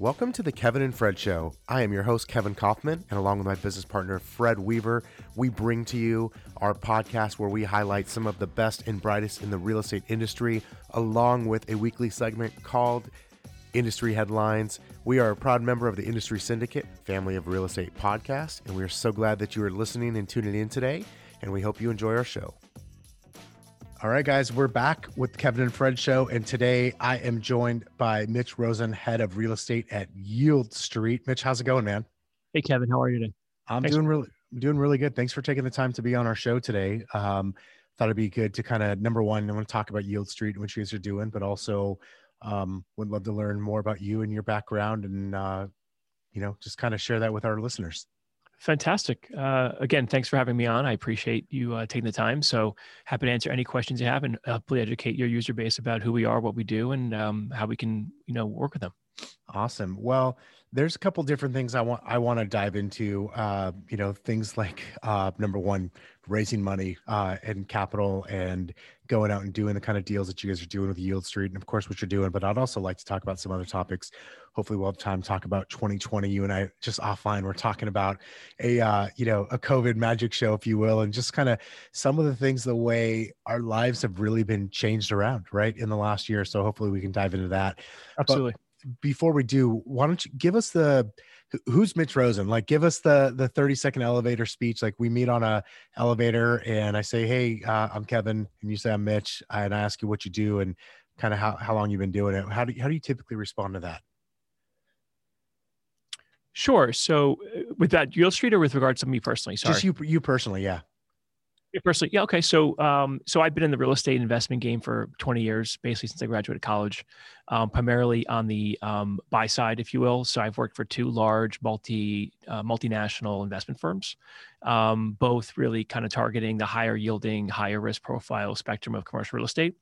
Welcome to the Kevin and Fred Show. I am your host, Kevin Kaufman, and along with my business partner, Fred Weaver, we bring to you our podcast where we highlight some of the best and brightest in the real estate industry, along with a weekly segment called Industry Headlines. We are a proud member of the Industry Syndicate, family of real estate podcasts, and we are so glad that you are listening and tuning in today, and we hope you enjoy our show. All right, guys, we're back with Kevin and Fred show, and today I am joined by Mitch Rosen, head of real estate at Yield Street. Mitch, how's it going, man? Hey, Kevin, how are you today? I'm Thanks doing really, doing really good. Thanks for taking the time to be on our show today. Um, thought it'd be good to kind of number one, I want to talk about Yield Street and what you guys are doing, but also um, would love to learn more about you and your background, and uh, you know, just kind of share that with our listeners. Fantastic. Uh, again, thanks for having me on. I appreciate you uh, taking the time. So happy to answer any questions you have and hopefully educate your user base about who we are, what we do, and um, how we can, you know, work with them. Awesome. Well, there's a couple different things I want I want to dive into. Uh, you know, things like uh, number one, raising money uh, and capital, and going out and doing the kind of deals that you guys are doing with Yield Street, and of course what you're doing. But I'd also like to talk about some other topics. Hopefully, we'll have time to talk about 2020. You and I just offline, we're talking about a uh, you know a COVID magic show, if you will, and just kind of some of the things, the way our lives have really been changed around, right, in the last year. So hopefully, we can dive into that. Absolutely. But, before we do, why don't you give us the who's Mitch Rosen? Like, give us the the thirty second elevator speech. Like, we meet on a elevator, and I say, "Hey, uh, I'm Kevin," and you say, "I'm Mitch," and I ask you what you do and kind of how how long you've been doing it. How do you, how do you typically respond to that? Sure. So, uh, with that, Yield Street, or with regards to me personally? Sorry, just you you personally, yeah personally, yeah, okay. So, um, so I've been in the real estate investment game for 20 years, basically since I graduated college, um, primarily on the um, buy side, if you will. So I've worked for two large multi uh, multinational investment firms, um, both really kind of targeting the higher yielding, higher risk profile spectrum of commercial real estate,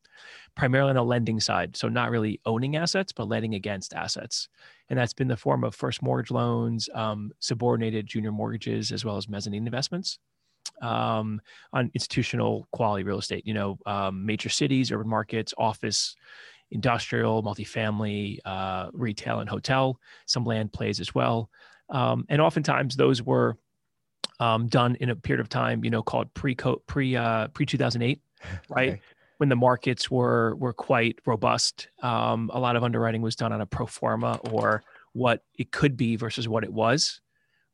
primarily on the lending side. So not really owning assets, but lending against assets, and that's been the form of first mortgage loans, um, subordinated junior mortgages, as well as mezzanine investments um, on institutional quality real estate. You know, um, major cities, urban markets, office, industrial, multifamily, uh, retail, and hotel. Some land plays as well, um, and oftentimes those were um, done in a period of time, you know, called pre pre uh, pre two thousand eight, right? Okay. When the markets were were quite robust, um, a lot of underwriting was done on a pro forma or what it could be versus what it was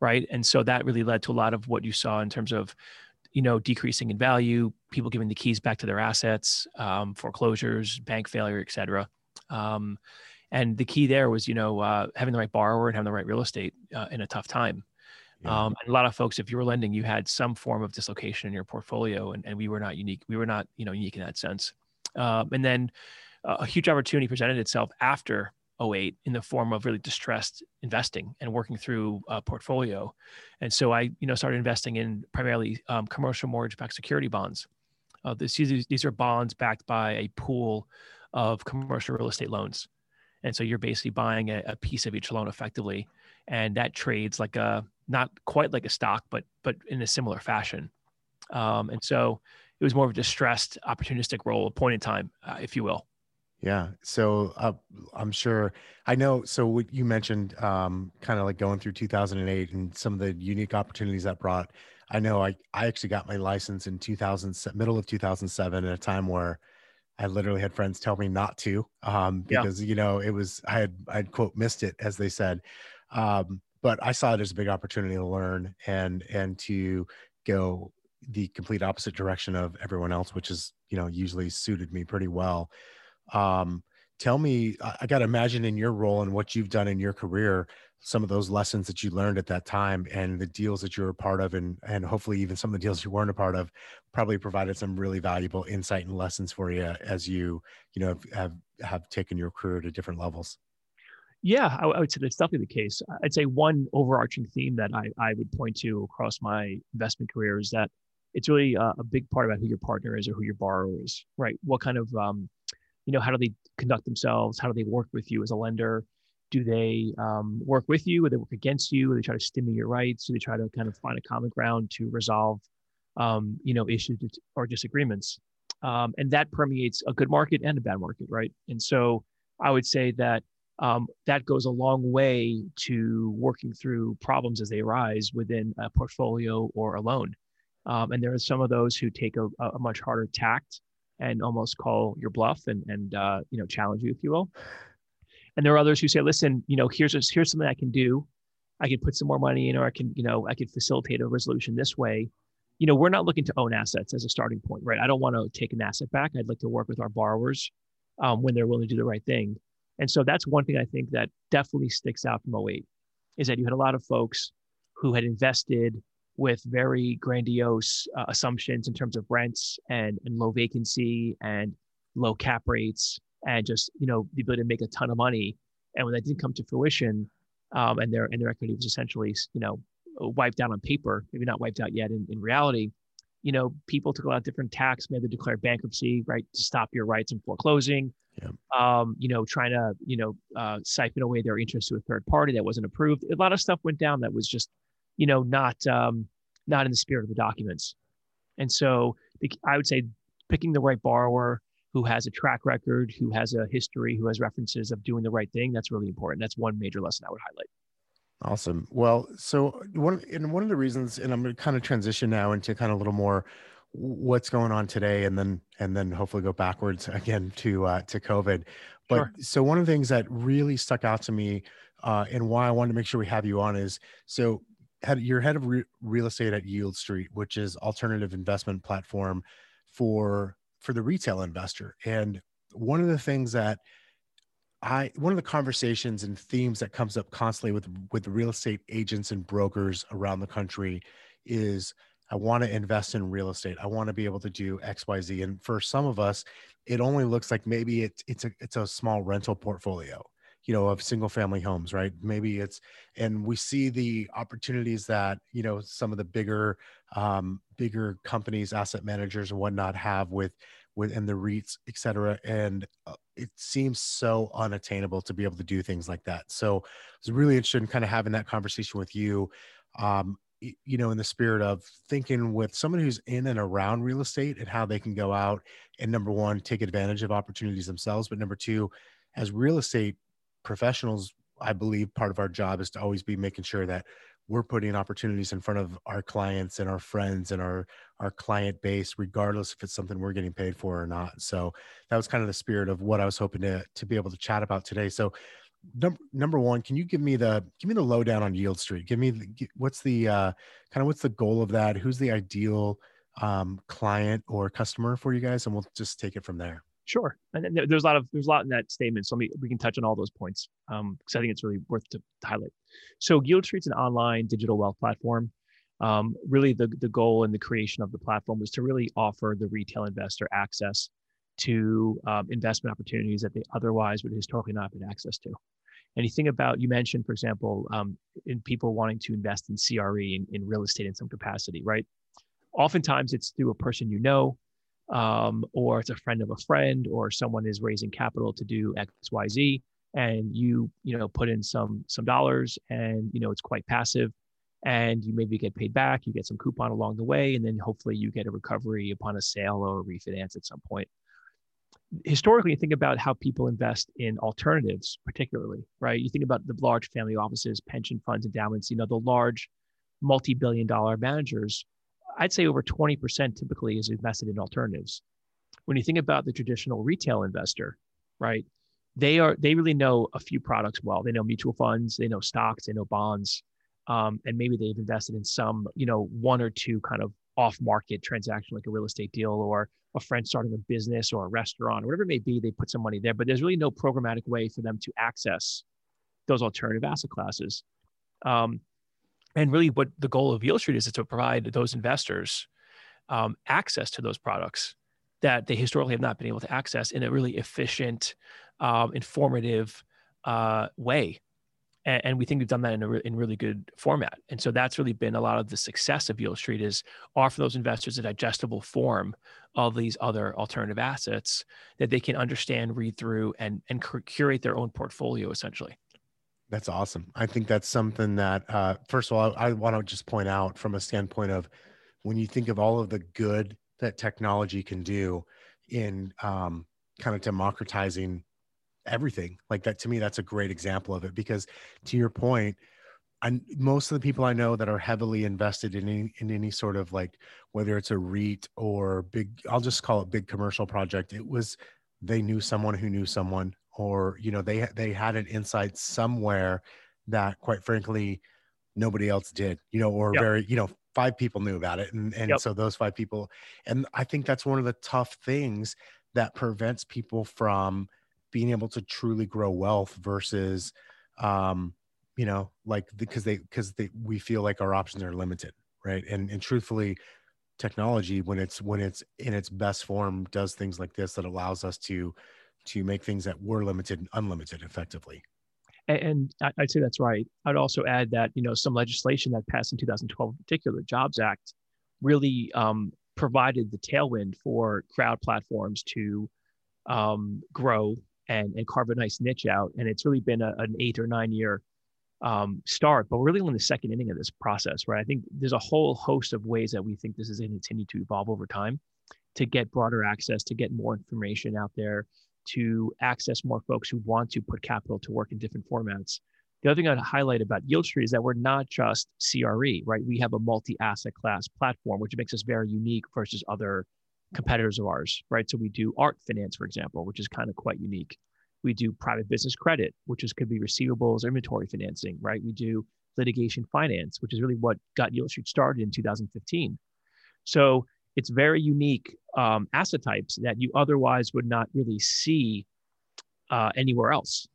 right? And so that really led to a lot of what you saw in terms of you know decreasing in value people giving the keys back to their assets um, foreclosures bank failure et cetera. Um, and the key there was you know uh, having the right borrower and having the right real estate uh, in a tough time. Yeah. um, and a lot of folks if you were lending you had some form of dislocation in your portfolio and, and we were not unique we were not you know unique in that sense. Um, and then uh, a huge opportunity presented itself after 08 in the form of really distressed investing and working through a portfolio. And so I, you know, started investing in primarily um, commercial mortgage-backed security bonds. Uh, this, these are bonds backed by a pool of commercial real estate loans. And so you're basically buying a, a piece of each loan effectively, and that trades like a not quite like a stock, but but in a similar fashion. Um, and so it was more of a distressed, opportunistic role, a point in time, uh, if you will. Yeah. So uh, I'm sure I know. So what you mentioned, um, kind of like going through 2008 and some of the unique opportunities that brought. I know I, I actually got my license in 2000, middle of 2007 at a time where I literally had friends tell me not to, um, because, yeah. you know, it was, I had, I'd quote, missed it as they said. Um, but I saw it as a big opportunity to learn and, and to go the complete opposite direction of everyone else, which is, you know, usually suited me pretty well. Um, tell me, I got to imagine in your role and what you've done in your career, some of those lessons that you learned at that time and the deals that you were a part of, and and hopefully even some of the deals you weren't a part of, probably provided some really valuable insight and lessons for you as you you know have have taken your career to different levels. Yeah, I, I would say that's definitely the case. I'd say one overarching theme that I, I would point to across my investment career is that it's really a, a big part about who your partner is or who your borrower is, right? What kind of um, you know how do they conduct themselves? How do they work with you as a lender? Do they um, work with you? Or they work against you? Or they try to stimulate your rights? Do they try to kind of find a common ground to resolve um, you know issues or disagreements? Um, and that permeates a good market and a bad market right? And so i would say that um, that goes a long way to working through problems as they arise within a portfolio or a loan. Um, and there are some of those who take a, a, much harder tact and almost call your bluff and, and uh, you know challenge you, if you will. And there are others who say, listen, you know, here's a, here's something I can do. I can put some more money in, or I can, you know, I could facilitate a resolution this way. You know, we're not looking to own assets as a starting point, right? I don't want to take an asset back. I'd like to work with our borrowers um, when they're willing to do the right thing. And so that's one thing I think that definitely sticks out from 08 is that you had a lot of folks who had invested with very grandiose uh, assumptions in terms of rents and, and low vacancy and low cap rates and just you know the ability to make a ton of money. And when that didn't come to fruition, um, and their and their equity was essentially you know wiped out on paper, maybe not wiped out yet in, in reality, you know people took a lot of different tacks, maybe declared bankruptcy, right, to stop your rights in foreclosing. Yeah. Um, you know, trying to you know uh, siphon away their interest to a third party that wasn't approved. A lot of stuff went down that was just you know not um, not in the spirit of the documents. And so I would say picking the right borrower, who has a track record, who has a history, who has references of doing the right thing. That's really important. That's one major lesson I would highlight. Awesome. Well, so one and one of the reasons, and I'm going to kind of transition now into kind of a little more what's going on today, and then and then hopefully go backwards again to uh, to COVID. But sure. so one of the things that really stuck out to me, uh, and why I wanted to make sure we have you on is so head, you're head of re- real estate at Yield Street, which is alternative investment platform for for the retail investor. And one of the things that I one of the conversations and themes that comes up constantly with with real estate agents and brokers around the country is I want to invest in real estate. I want to be able to do XYZ. And for some of us, it only looks like maybe it's it's a it's a small rental portfolio you know of single family homes right maybe it's and we see the opportunities that you know some of the bigger um, bigger companies asset managers and whatnot have with within the REITs, et cetera. And uh, it seems so unattainable to be able to do things like that. So I was really interested in kind of having that conversation with you. Um, you know, in the spirit of thinking with someone who's in and around real estate and how they can go out and number one, take advantage of opportunities themselves. But number two, as real estate professionals, I believe part of our job is to always be making sure that we're putting opportunities in front of our clients and our friends and our our client base regardless if it's something we're getting paid for or not. So that was kind of the spirit of what i was hoping to to be able to chat about today. So number number one can you give me the give me the lowdown on yield street? Give me the, what's the uh kind of what's the goal of that? Who's the ideal um client or customer for you guys? And we'll just take it from there Sure, and there's a lot of there's a lot in that statement. So me, we can touch on all those points because um, I think it's really worth to highlight. So Yield Street's an online digital wealth platform. Um, really, the the goal in the creation of the platform was to really offer the retail investor access to um, investment opportunities that they otherwise would historically not have had access to. Anything about you mentioned, for example, um, in people wanting to invest in CRE in, in real estate in some capacity, right? Oftentimes, it's through a person you know um, or it's a friend of a friend, or someone is raising capital to do X, Y, Z, and you you know put in some some dollars, and you know it's quite passive, and you maybe get paid back, you get some coupon along the way, and then hopefully you get a recovery upon a sale or a refinance at some point. Historically, you think about how people invest in alternatives, particularly, right? You think about the large family offices, pension funds, endowments, you know, the large multi-billion dollar managers I'd say over 20% typically is invested in alternatives. When you think about the traditional retail investor, right? They are they really know a few products well. They know mutual funds, they know stocks, they know bonds, um, and maybe they've invested in some, you know, one or two kind of off-market transaction like a real estate deal or a friend starting a business or a restaurant, or whatever it may be. They put some money there, but there's really no programmatic way for them to access those alternative asset classes. Um, and really, what the goal of Yield Street is, is to provide those investors um, access to those products that they historically have not been able to access in a really efficient, um, informative uh, way. And, and, we think we've done that in a re- in really good format. And so that's really been a lot of the success of Yield Street is offer those investors a digestible form of these other alternative assets that they can understand, read through, and and curate their own portfolio essentially. That's awesome. I think that's something that, uh, first of all, I, I want to just point out from a standpoint of when you think of all of the good that technology can do in um, kind of democratizing everything like that to me that's a great example of it because to your point and most of the people I know that are heavily invested in any, in any sort of like whether it's a REIT or big, I'll just call it big commercial project. It was they knew someone who knew someone, or you know they they had an insight somewhere that, quite frankly, nobody else did. You know, or yep. very you know five people knew about it, and and yep. so those five people, and I think that's one of the tough things that prevents people from being able to truly grow wealth versus um you know like because they because they we feel like our options are limited right and and truthfully technology when it's when it's in its best form does things like this that allows us to to make things that were limited and unlimited effectively. And i'd say that's right. I'd also add that you know some legislation that passed in 2012 in particular jobs act really um, provided the tailwind for crowd platforms to um, grow and, and carve a nice niche out. And it's really been a, an eight or nine year um, start, but we're really in the second inning of this process, right? I think there's a whole host of ways that we think this is going to continue to evolve over time to get broader access, to get more information out there, to access more folks who want to put capital to work in different formats. The other thing I'd highlight about Yieldstreet is that we're not just CRE, right? We have a multi-asset class platform, which makes us very unique versus other competitors of ours, right? So we do art finance, for example, which is kind of quite unique. We do private business credit, which is could be receivables or inventory financing, right? We do litigation finance, which is really what got Yieldstreet started in 2015. So it's very unique um, asset types that you otherwise would not really see uh, anywhere else.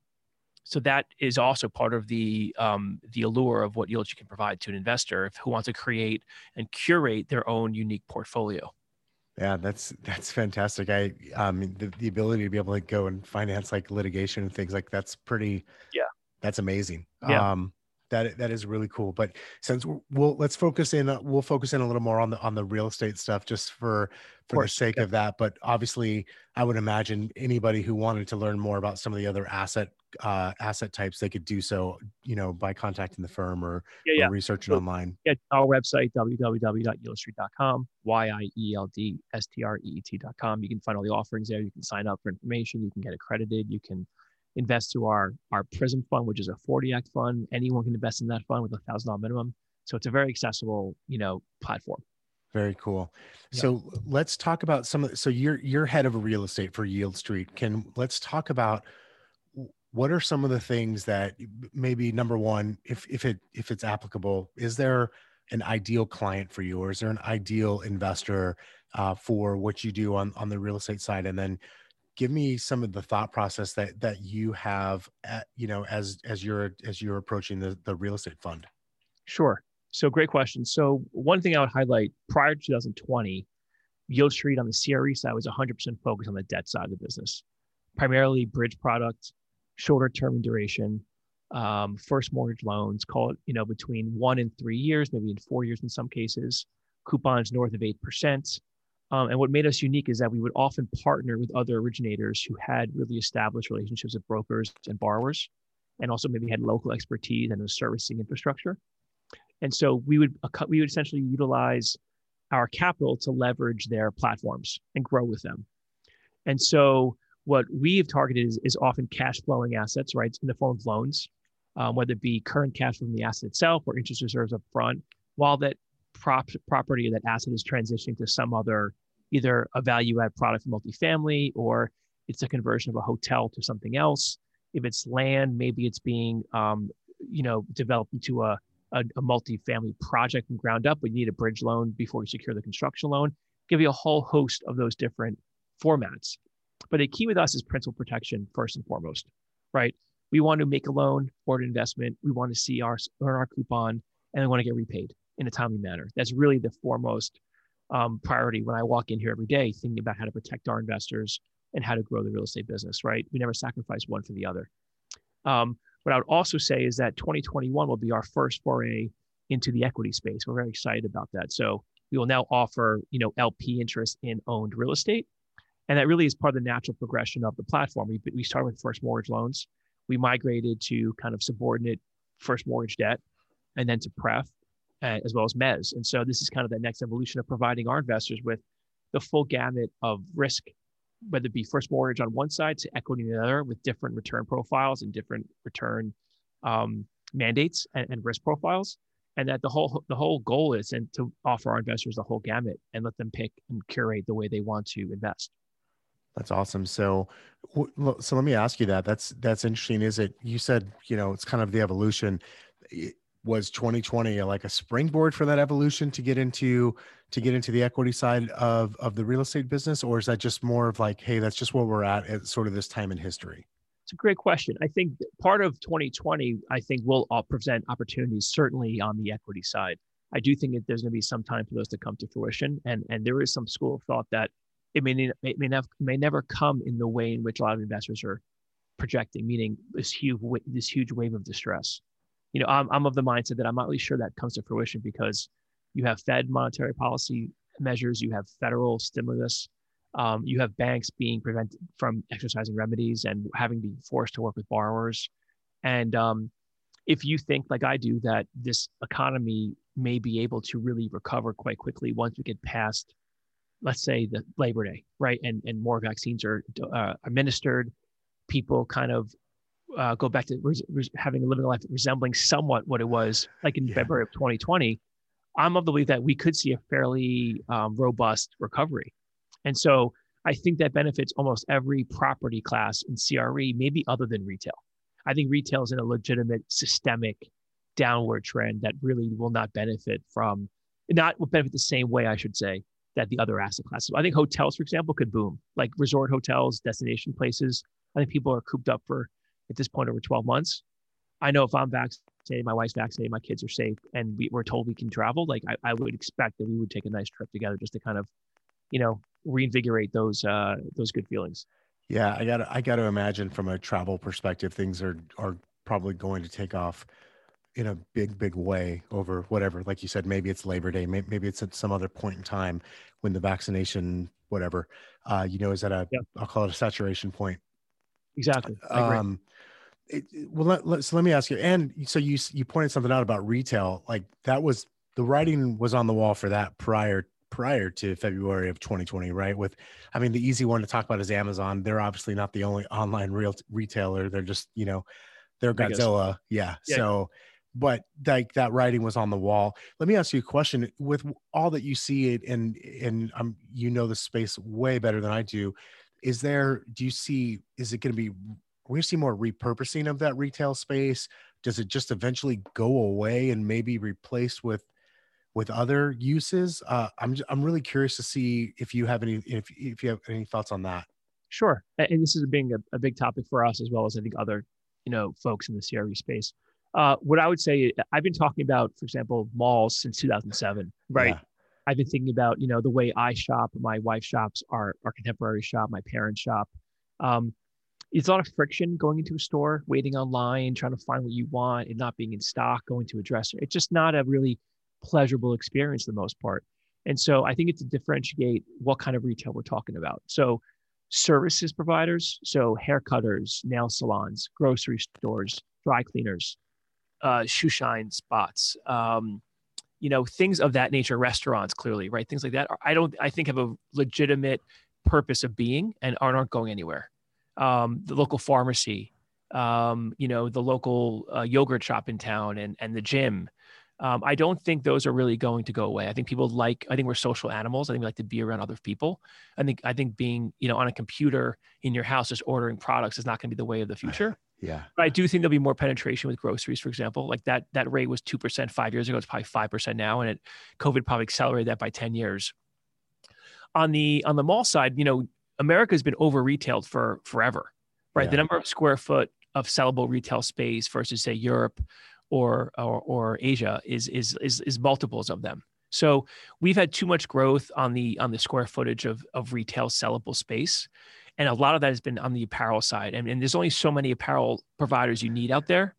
So that is also part of the um, the allure of what Yieldstreet can provide to an investor who wants to create and curate their own unique portfolio. Yeah, that's that's fantastic. I um the, the ability to be able to go and finance like litigation and things like that's pretty yeah. That's amazing. Yeah. Um that that is really cool. But since we'll let's focus in we'll focus in a little more on the on the real estate stuff just for for the sake yeah. of that. But obviously I would imagine anybody who wanted to learn more about some of the other asset uh, asset types, they could do so, you know, by contacting the firm or, yeah, yeah. or researching so, online. Yeah, our website, www.yieldstreet.com, Y-I-E-L-D-S-T-R-E-E-T.com. You can find all the offerings there. You can sign up for information. You can get accredited. You can invest through our, our PRISM fund, which is a 40 Act fund. Anyone can invest in that fund with a $1,000 minimum. So it's a very accessible, you know, platform. Very cool. Yeah. So let's talk about some of, so you're, you're head of real estate for Yield Street. Can let's talk about what are some of the things that maybe number one if if it if it's applicable is there an ideal client for you or is there an ideal investor uh, for what you do on on the real estate side and then give me some of the thought process that that you have at, you know as as you're as you're approaching the the real estate fund? Sure. So great question. So one thing i would highlight prior to 2020 yield street on the cre side was 100% focused on the debt side of the business primarily bridge product shorter term duration, um, first mortgage loans, call it, you know, between one and three years, maybe in four years in some cases, coupons north of 8%. Um, and what made us unique is that we would often partner with other originators who had really established relationships with brokers and borrowers, and also maybe had local expertise and a servicing infrastructure. And so we would we would essentially utilize our capital to leverage their platforms and grow with them. And so what we've targeted is, is often cash flowing assets, right, in the form of loans, um, whether it be current cash from the asset itself or interest reserves up front, while that prop, property or that asset is transitioning to some other, either a value add product for multifamily or it's a conversion of a hotel to something else. If it's land, maybe it's being, um, you know, developed into a, a, a multifamily project from ground up, but you need a bridge loan before you secure the construction loan. Give you a whole host of those different formats. But the key with us is principal protection first and foremost, right? We want to make a loan or an investment. We want to see our earn our coupon, and we want to get repaid in a timely manner. That's really the foremost um, priority when I walk in here every day, thinking about how to protect our investors and how to grow the real estate business. Right? We never sacrifice one for the other. Um, what I would also say is that 2021 will be our first foray into the equity space. We're very excited about that. So we will now offer, you know, LP interest in owned real estate and that really is part of the natural progression of the platform. We, we started with first mortgage loans. We migrated to kind of subordinate first mortgage debt and then to pref uh, as well as mez. And so this is kind of the next evolution of providing our investors with the full gamut of risk whether it be first mortgage on one side to equity on the other with different return profiles and different return um, mandates and, and, risk profiles. And that the whole the whole goal is and to offer our investors the whole gamut and let them pick and curate the way they want to invest. That's awesome. So so let me ask you that. That's that's interesting. Is it you said you know it's kind of the evolution was 2020 uh, like a springboard for that evolution to get into to get into the equity side of of the real estate business or is that just more of like hey that's just where we're at at sort of this time in history it's a great question. I think part of 2020 i think will all present opportunities certainly on the equity side. I do think that there's going to be some time for those to come to fruition and and there is some school of thought that it may it may never may never come in the way in which a lot of investors are projecting meaning this huge this huge wave of distress you know, I'm, I'm of the mindset that I'm not really sure that comes to fruition because you have Fed monetary policy measures, you have federal stimulus, um, you have banks being prevented from exercising remedies and having to be forced to work with borrowers. And um, if you think, like I do, that this economy may be able to really recover quite quickly once we get past, let's say, the Labor Day, right, and and more vaccines are uh, administered, people kind of uh, go back to res- res- having a living life resembling somewhat what it was like in yeah. February of 2020, I'm of the belief that we could see a fairly um, robust recovery. And so I think that benefits almost every property class in CRE, maybe other than retail. I think retail is in a legitimate systemic downward trend that really will not benefit from, not will benefit the same way, I should say, that the other asset classes. I think hotels, for example, could boom, like resort hotels, destination places. I think people are cooped up for at this point over 12 months. I know if I'm vaccinated, my wife's vaccinated, my kids are safe, and we, we're told we can travel, like I, I would expect that we would take a nice trip together just to kind of, you know, reinvigorate those uh, those good feelings. Yeah, I gotta I got to imagine from a travel perspective, things are are probably going to take off in a big big way over whatever like you said maybe it's labor day maybe it's at some other point in time when the vaccination whatever uh you know is at a will call it a saturation point exactly um it, well, let, let, so let me ask you. And so you you pointed something out about retail. Like that was the writing was on the wall for that prior prior to February of 2020, right? With, I mean, the easy one to talk about is Amazon. They're obviously not the only online real retailer. They're just you know, they're Godzilla. Yeah. yeah. So, but like that writing was on the wall. Let me ask you a question. With all that you see it, and and um, you know the space way better than I do. Is there? Do you see? Is it going to be we see more repurposing of that retail space does it just eventually go away and maybe replaced with with other uses uh, i'm i'm really curious to see if you have any if, if you have any thoughts on that sure and this is being a, a big topic for us as well as i think other you know folks in the cre space uh, what i would say i've been talking about for example malls since 2007 right yeah. I've been thinking about you know the way i shop my wife shops our, our contemporary shop my parents shop um, it's a lot of friction going into a store, waiting online, trying to find what you want and not being in stock, going to a dresser. It's just not a really pleasurable experience for the most part. And so I think it's to differentiate what kind of retail we're talking about. So services providers, so hair cutters, nail salons, grocery stores, dry cleaners, uh, shoe shine spots, um, you know, things of that nature, restaurants, clearly, right? Things like that. I don't, I think have a legitimate purpose of being and aren't going anywhere um, the local pharmacy, um, you know, the local uh, yogurt shop in town, and and the gym. Um, I don't think those are really going to go away. I think people like. I think we're social animals. I think we like to be around other people. I think. I think being, you know, on a computer in your house just ordering products is not going to be the way of the future. Yeah. But I do think there'll be more penetration with groceries, for example. Like that that rate was two percent five years ago. It's probably five percent now, and it COVID probably accelerated that by ten years. On the on the mall side, you know, America's been over retailed for forever, right? Yeah. The number of square foot of sellable retail space versus say Europe or, or, or Asia is, is, is, is multiples of them. So we've had too much growth on the, on the square footage of, of retail sellable space. And a lot of that has been on the apparel side. And, and there's only so many apparel providers you need out there.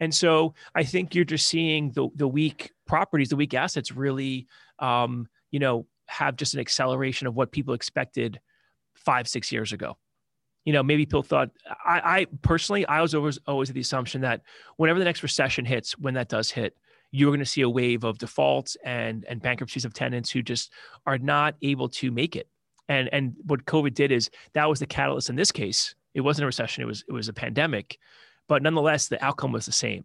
And so I think you're just seeing the, the weak properties, the weak assets really, um, you know, have just an acceleration of what people expected five, six years ago. You know, maybe people thought, I, I personally, I was always, always the assumption that whenever the next recession hits, when that does hit, you're going to see a wave of defaults and, and bankruptcies of tenants who just are not able to make it. And and what COVID did is that was the catalyst in this case. It wasn't a recession, it was it was a pandemic. But nonetheless, the outcome was the same.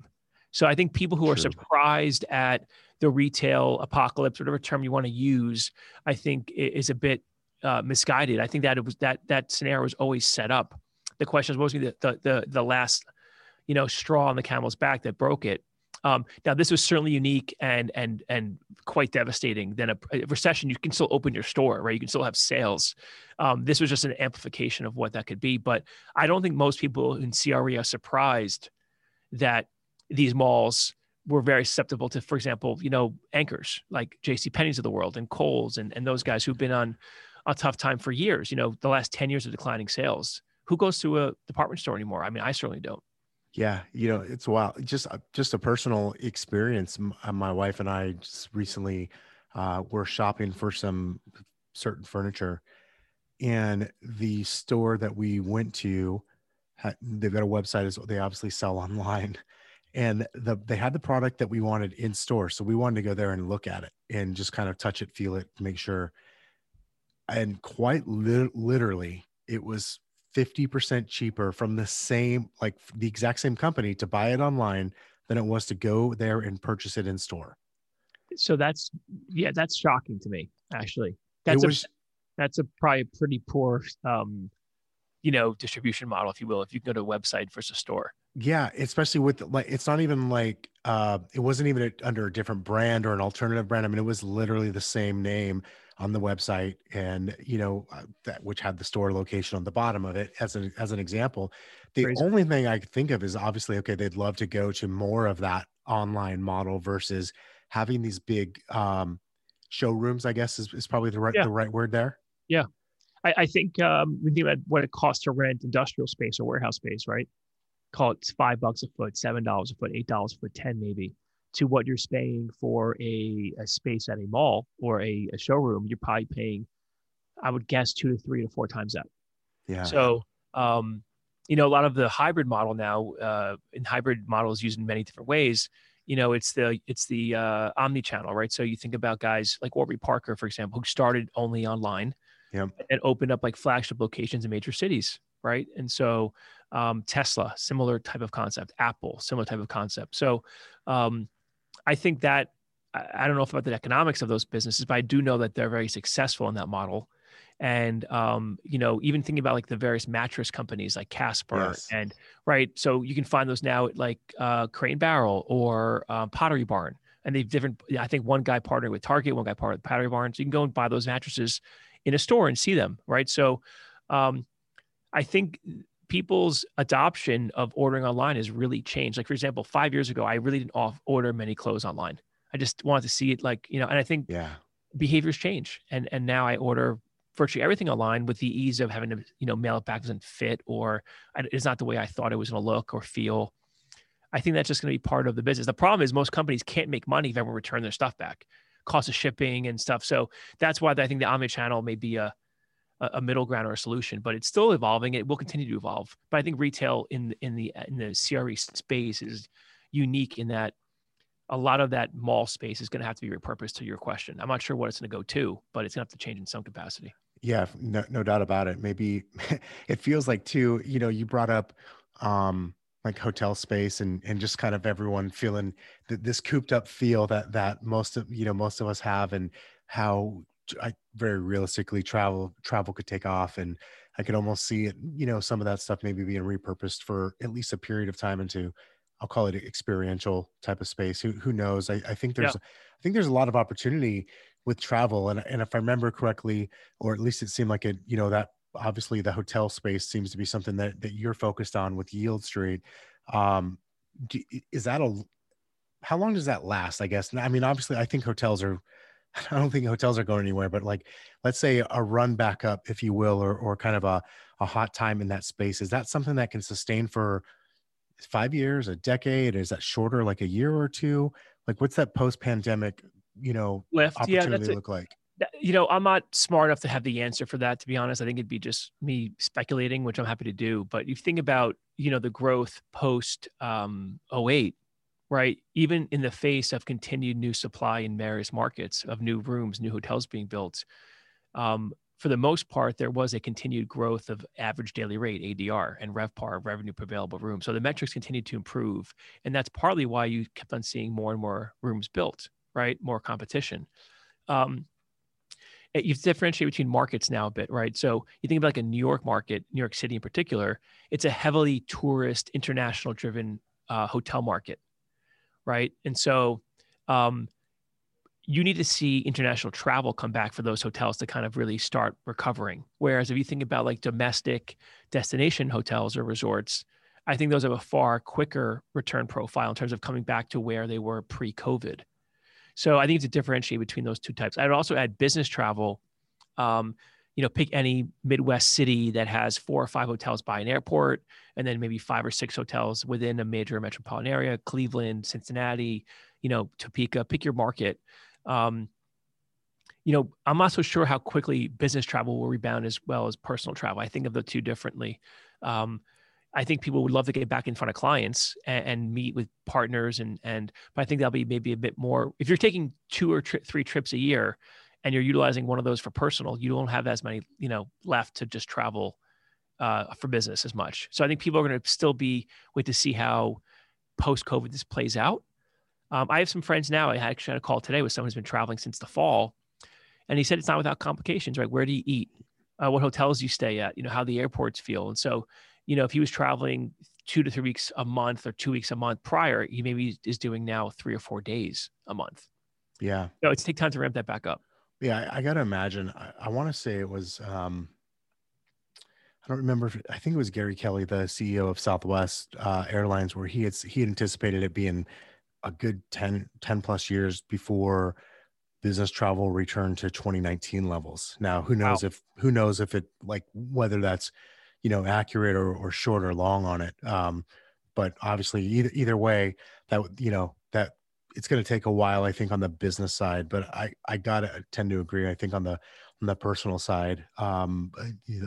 So I think people who are surprised at the retail apocalypse, whatever term you want to use, I think is a bit uh, misguided. I think that it was that that scenario was always set up. The question is, what was the, the the the last, you know, straw on the camel's back that broke it? Um, now, this was certainly unique and and and quite devastating. Then a, a, recession, you can still open your store, right? You can still have sales. Um, this was just an amplification of what that could be. But I don't think most people in CRE are surprised that these malls were very susceptible to, for example, you know, anchors like J.C. Penney's of the world and Kohl's and and those guys who've been on a tough time for years. You know, the last ten years of declining sales. Who goes to a department store anymore? I mean, I certainly don't. Yeah, you know, it's wild. Just uh, just a personal experience. Uh, my wife and I just recently uh, were shopping for some certain furniture, and the store that we went to, they've got a website. As they obviously sell online, and the they had the product that we wanted in store. So we wanted to go there and look at it and just kind of touch it, feel it, make sure. And quite li- literally, it was 50% cheaper from the same, like the exact same company to buy it online than it was to go there and purchase it in store. So that's, yeah, that's shocking to me, actually. That's was, a, that's a probably a pretty poor, um, you know, distribution model, if you will, if you go to a website versus a store. Yeah, especially with like it's not even like uh it wasn't even a, under a different brand or an alternative brand. I mean, it was literally the same name on the website and you know uh, that which had the store location on the bottom of it as an as an example. The Crazy. only thing i could think of is obviously okay they'd love to go to more of that online model versus having these big um showrooms i guess is, is probably the right yeah. the right word there. Yeah. I, I think um we think about what it costs to rent industrial space or warehouse space right? Call it five bucks a foot seven dollars a foot eight dollars a foot ten maybe to what you're paying for a, a space at a mall or a, a showroom, you're probably paying, I would guess, two to three to four times that. Yeah. So, um, you know, a lot of the hybrid model now, uh, in hybrid models used in many different ways. You know, it's the it's the uh, omni-channel, right? So you think about guys like Warby Parker, for example, who started only online, yep. and opened up like flagship locations in major cities, right? And so um, Tesla, similar type of concept. Apple, similar type of concept. So um, I think that I don't know about the economics of those businesses, but I do know that they're very successful in that model. And um, you know, even thinking about like the various mattress companies like Casper yes. and right, so you can find those now at like uh, Crate and Barrel or um, Pottery Barn, and they've different. I think one guy partnered with Target, one guy partnered with Pottery Barn, so you can go and buy those mattresses in a store and see them, right? So, um, I think people's adoption of ordering online has really changed. Like for example, five years ago, I really didn't off order many clothes online. I just wanted to see it like, you know, and I think yeah. behaviors change. And and now I order virtually everything online with the ease of having to, you know, mail it back doesn't fit or it's not the way I thought it was going to look or feel. I think that's just going to be part of the business. The problem is most companies can't make money if everyone ever return their stuff back, cost of shipping and stuff. So that's why I think the omni channel may be a a, middle ground or a solution, but it's still evolving. It will continue to evolve. But I think retail in in the in the CRE space is unique in that a lot of that mall space is going to have to be repurposed to your question. I'm not sure what it's going to go to, but it's going to have to change in some capacity. Yeah, no, no doubt about it. Maybe it feels like too, you know, you brought up um like hotel space and and just kind of everyone feeling th- this cooped up feel that that most of you know most of us have and how I very realistically travel travel could take off and I could almost see it, you know, some of that stuff maybe being repurposed for at least a period of time into I'll call it experiential type of space. Who who knows? I, I think there's yeah. I think there's a lot of opportunity with travel. And and if I remember correctly, or at least it seemed like it, you know, that obviously the hotel space seems to be something that that you're focused on with Yield Street. Um, do, is that a how long does that last? I guess. I mean, obviously, I think hotels are I don't think hotels are going anywhere, but like, let's say a run back up, if you will, or, or kind of a, a hot time in that space. Is that something that can sustain for five years, a decade? Is that shorter, like a year or two? Like, what's that post pandemic, you know, lift opportunity yeah, look like? You know, I'm not smart enough to have the answer for that, to be honest. I think it'd be just me speculating, which I'm happy to do. But you think about, you know, the growth post um, 08, right? Even in the face of continued new supply in various markets of new rooms, new hotels being built, um, for the most part, there was a continued growth of average daily rate (ADR) and RevPAR (revenue per available room). So the metrics continued to improve, and that's partly why you kept on seeing more and more rooms built, right? More competition. Um, you've differentiated between markets now a bit, right? So you think about like a New York market, New York City in particular, it's a heavily tourist, international driven uh, hotel market, right? And so um, you need to see international travel come back for those hotels to kind of really start recovering. Whereas if you think about like domestic destination hotels or resorts, I think those have a far quicker return profile in terms of coming back to where they were pre COVID. So I think it's a differentiate between those two types. I'd also add business travel. Um, you know, pick any Midwest city that has four or five hotels by an airport, and then maybe five or six hotels within a major metropolitan area, Cleveland, Cincinnati, you know, Topeka, pick your market. Um, you know, I'm not so sure how quickly business travel will rebound as well as personal travel. I think of the two differently. Um, I think people would love to get back in front of clients and, and, meet with partners and and but I think that'll be maybe a bit more if you're taking two or tri- three trips a year and you're utilizing one of those for personal, you don't have as many, you know, left to just travel uh, for business as much. So I think people are going to still be wait to see how post COVID this plays out. Um, I have some friends now. I actually had a call today with someone who's been traveling since the fall, and he said it's not without complications. Right? Where do you eat? Uh, what hotels do you stay at? You know how the airports feel, and so you know, if he was traveling two to three weeks a month or two weeks a month prior, he maybe is doing now three or four days a month. Yeah. So it's take time to ramp that back up. Yeah, I, I got to imagine. I, I want to say it was. um I don't remember. If, I think it was Gary Kelly, the CEO of Southwest uh, Airlines, where he had he had anticipated it being a good 10, 10 plus years before business travel returned to 2019 levels. Now, who knows wow. if who knows if it like whether that's you know accurate or, or short or long on it um, but obviously either either way that you know it's going to take a while i think on the business side but i i gotta tend to agree i think on the on the personal side um uh,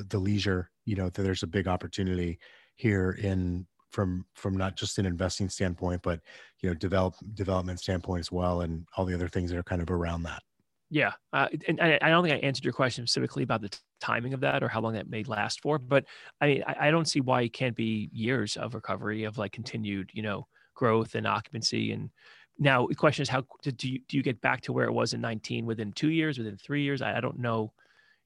the leisure you know there's a big opportunity here in from from not just an investing standpoint but you know develop development standpoint as well and all the other things that are kind of around that yeah, uh, and I, I, don't think I answered your question specifically about the t- timing of that or how long that may last for. But I mean, I, I, don't see why it can't be years of recovery of like continued, you know, growth and occupancy. And now the question is, how do you do you get back to where it was in 19 within two years, within three years? I, I don't know.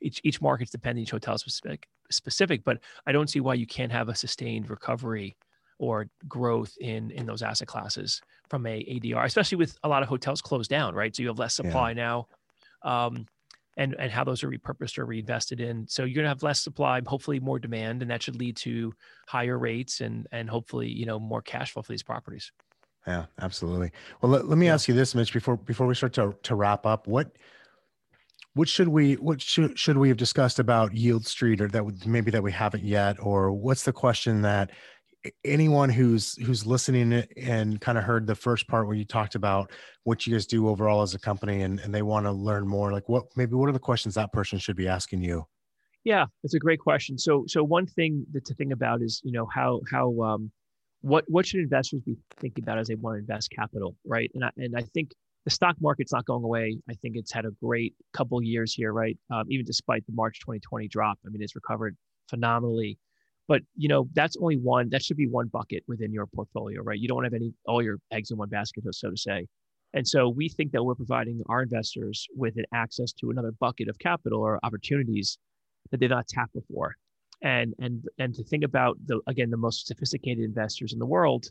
Each each market's depending, each hotel specific specific, but I don't see why you can't have a sustained recovery or growth in in those asset classes from a ADR, especially with a lot of hotels closed down, right? So you have less supply yeah. now um, and and how those are repurposed or reinvested in. So you're gonna have less supply, hopefully more demand, and that should lead to higher rates and and hopefully you know more cash flow for these properties. Yeah, absolutely. Well, let, let me yeah. ask you this, Mitch, before before we start to to wrap up. What what should we what should should we have discussed about Yield Street, or that maybe that we haven't yet, or what's the question that anyone who's who's listening and kind of heard the first part where you talked about what you guys do overall as a company and, and they want to learn more like what maybe what are the questions that person should be asking you yeah it's a great question so so one thing that to think about is you know how how um what what should investors be thinking about as they want to invest capital right? And I, and I think the stock market's not going away. I think it's had a great couple years here right? Um, even despite the march 2020 drop i mean it's recovered phenomenally. But you know that's only one that should be one bucket within your portfolio right? You don't want to have any all your eggs in one basket so to say. And so we think that we're providing our investors with an access to another bucket of capital or opportunities that they've not tapped before and and and to think about the again the most sophisticated investors in the world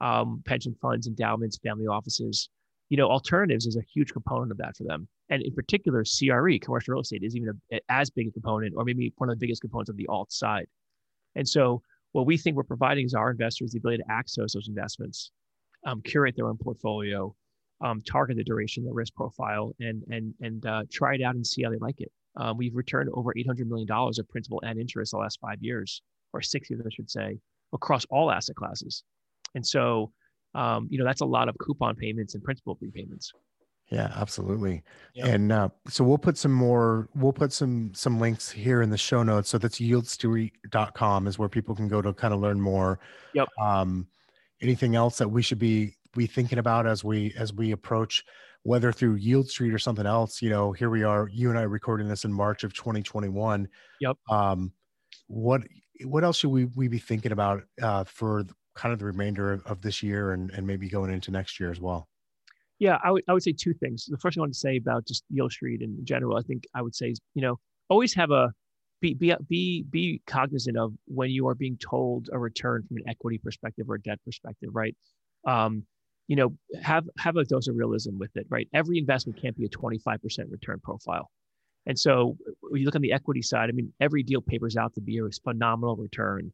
um, pension funds endowments family offices you know alternatives is a huge component of that for them and in particular cre commercial real estate is even a, as big a component or maybe one of the biggest components of the alt side and so what we think we're providing is our investors the ability to access those investments, um, curate their own portfolio, um, target the duration, the risk profile, and and and uh, try it out and see how they like it. Um, we've returned over $800 million of principal and interest the last five years, or six years, I should say, across all asset classes. And so, um, you know, that's a lot of coupon payments and principal repayments. Yeah, absolutely. Yep. And uh, so we'll put some more, we'll put some some links here in the show notes. So that's yieldstreet.com is where people can go to kind of learn more. Yep. Um, anything else that we should be be thinking about as we as we approach whether through Yield Street or something else, you know, here we are, you and I recording this in March of 2021. Yep. Um, what what else should we we be thinking about uh, for kind of the remainder of, of this year and and maybe going into next year as well? Yeah, I would I would say two things. The first thing I want to say about just Yield Street in general, I think I would say is you know always have a be be be be cognizant of when you are being told a return from an equity perspective or a debt perspective, right? Um, you know, have have a dose of realism with it, right? Every investment can't be a 25% return profile. And so when you look on the equity side, I mean, every deal papers out to be a phenomenal return.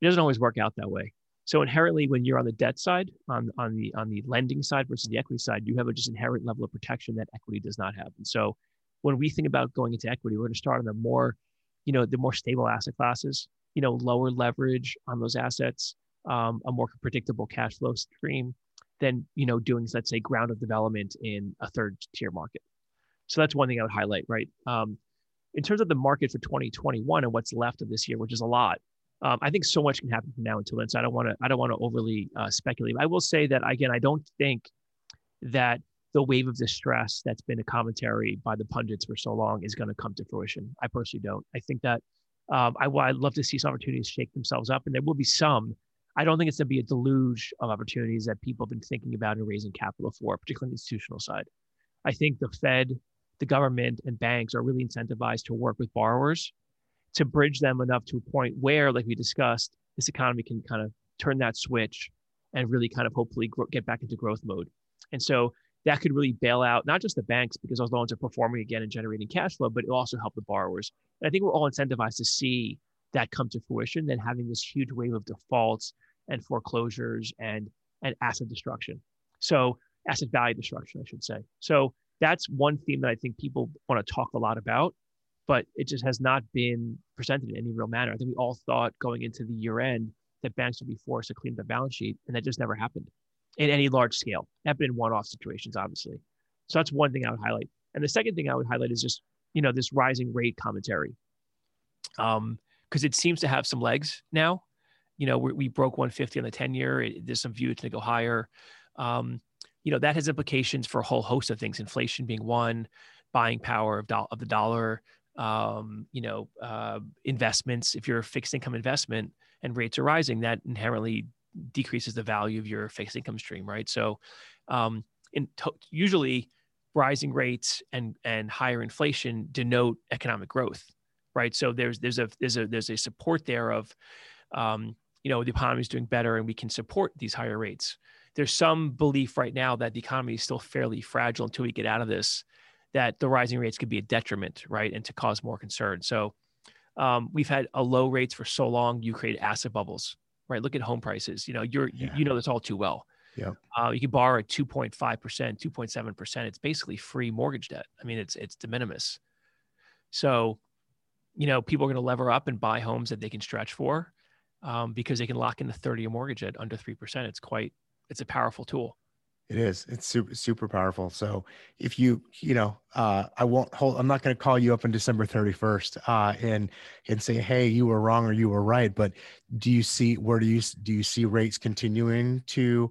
It doesn't always work out that way. So inherently, when you're on the debt side, on, on the on the lending side versus the equity side, you have a just inherent level of protection that equity does not have. And so when we think about going into equity, we're going to start on the more, you know, the more stable asset classes, you know, lower leverage on those assets, um, a more predictable cash flow stream than, you know, doing, let's say, ground up development in a third tier market. So that's one thing I would highlight, right? Um, in terms of the market for 2021 and what's left of this year, which is a lot, um, I think so much can happen from now until then. So I don't want to I don't want to overly uh, speculate. I will say that again, I don't think that the wave of distress that's been a commentary by the pundits for so long is going to come to fruition. I personally don't. I think that um, I, I'd love to see some opportunities shake themselves up, and there will be some. I don't think it's going to be a deluge of opportunities that people have been thinking about and raising capital for, particularly on the institutional side. I think the Fed, the government, and banks are really incentivized to work with borrowers to bridge them enough to a point where, like we discussed, this economy can kind of turn that switch and really kind of hopefully get back into growth mode. And so that could really bail out not just the banks because those loans are performing again and generating cash flow, but it also help the borrowers. And I think we're all incentivized to see that come to fruition than having this huge wave of defaults and foreclosures and and asset destruction. So asset value destruction, I should say. So that's one theme that I think people want to talk a lot about, but it just has not been presented in any real manner. I think we all thought going into the year end that banks would be forced to clean their balance sheet, and that just never happened in any large scale. Happened in one-off situations, obviously. So that's one thing I would highlight. And the second thing I would highlight is just you know this rising rate commentary, um, because it seems to have some legs now. You know, we, we broke 150 on the 10 year. there's some view to go higher. Um, you know that has implications for a whole host of things. Inflation being one, buying power of, do- of the dollar. Um, you know, uh, investments. If you're a fixed income investment and rates are rising, that inherently decreases the value of your fixed income stream, right? So, um, in to- usually, rising rates and and higher inflation denote economic growth, right? So there's there's a there's a there's a support there of, um, you know, the economy is doing better and we can support these higher rates. There's some belief right now that the economy is still fairly fragile until we get out of this, that the rising rates could be a detriment, right, and to cause more concern. So um, we've had a low rates for so long, you create asset bubbles right? Look at home prices. You know, you're yeah. you know this all too well. Yeah. Uh, you can borrow at 2.5%, 2.7%. It's basically free mortgage debt. I mean, it's it's de minimis. So, you know, people are going to lever up and buy homes that they can stretch for um, because they can lock in the 30 year mortgage at under 3%. It's quite, it's a powerful tool. It is. It's super super powerful. So if you you know, uh, I won't hold. I'm not going to call you up on December 31st uh, and and say, hey, you were wrong or you were right. But do you see where do you do you see rates continuing to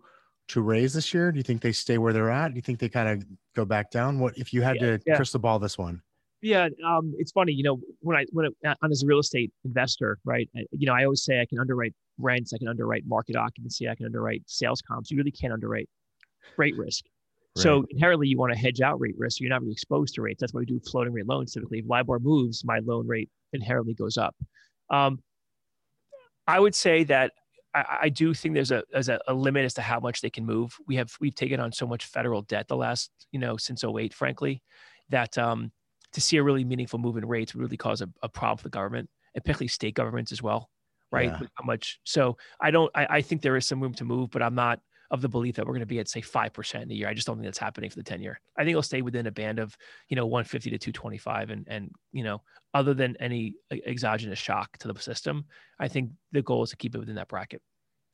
to raise this year? Do you think they stay where they're at? Do you think they kind of go back down? What if you had yeah, to yeah. crystal ball this one? Yeah, um, it's funny. You know, when I when I, as a real estate investor, right? You know, I always say I can underwrite rents, I can underwrite market occupancy, I can underwrite sales comps. You really can't underwrite rate risk. Right. So inherently, you want to hedge out rate risk. So you're not really exposed to rates. That's why we do floating rate loans. Typically, if LIBOR moves, my loan rate inherently goes up. Um, I would say that I, I, do think there's a there's a, a, limit as to how much they can move. We have we've taken on so much federal debt the last you know since 08, frankly, that um, to see a really meaningful move in rates would really cause a, a problem for the government, and particularly state governments as well, right? Yeah. How much? So I don't. I, I think there is some room to move, but I'm not of the belief that we're going to be at say 5% in a year. I just don't think that's happening for the 10 year. I think it'll stay within a band of, you know, 150 to 225. And, and, you know, other than any exogenous shock to the system, I think the goal is to keep it within that bracket.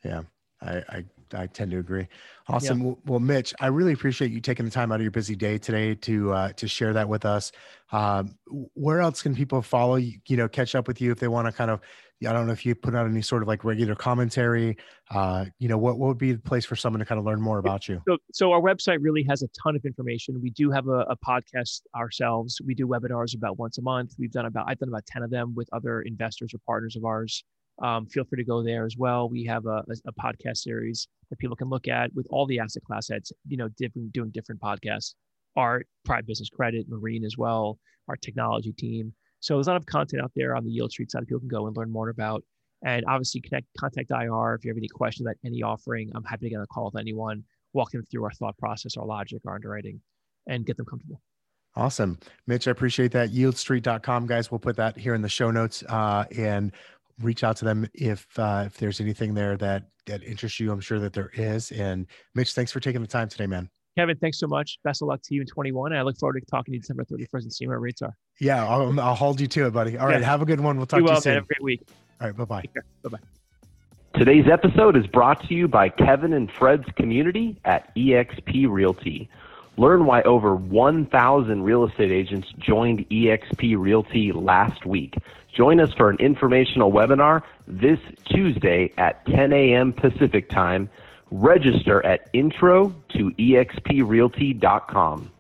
Yeah. I, I, I tend to agree. Awesome. Yeah. Well, Mitch, I really appreciate you taking the time out of your busy day today to uh, to share that with us. Um, where else can people follow you? You know, catch up with you if they want to kind of I don't know if you put out any sort of like regular commentary. Uh, you know, what, what would be the place for someone to kind of learn more about you? So, so our website really has a ton of information. We do have a, a podcast ourselves. We do webinars about once a month. We've done about, I've done about 10 of them with other investors or partners of ours. Um, feel free to go there as well. We have a, a, podcast series that people can look at with all the asset class heads, you know, different, doing different podcasts, art, private business credit, marine as well, our technology team. So there's a lot of content out there on the Yieldstreet side people can go and learn more about. And obviously connect, contact IR if you have any questions about any offering. I'm happy to get on a call with anyone, walk them through our thought process, our logic, our underwriting, and get them comfortable. Awesome. Mitch, I appreciate that. Yieldstreet.com, guys. We'll put that here in the show notes uh, and reach out to them if uh, if there's anything there that that interests you. I'm sure that there is. And Mitch, thanks for taking the time today, man. Kevin, thanks so much. Best of luck to you in 21. I look forward to talking to you December 31st and seeing where rates are. Yeah, I'll, I'll hold you to it, buddy. All right, yeah. have a good one. We'll talk well, to you soon. Man. Have a great week. All right, bye bye. Bye bye. Today's episode is brought to you by Kevin and Fred's community at eXp Realty. Learn why over 1,000 real estate agents joined eXp Realty last week. Join us for an informational webinar this Tuesday at 10 a.m. Pacific Time Register at intro to exprealty.com.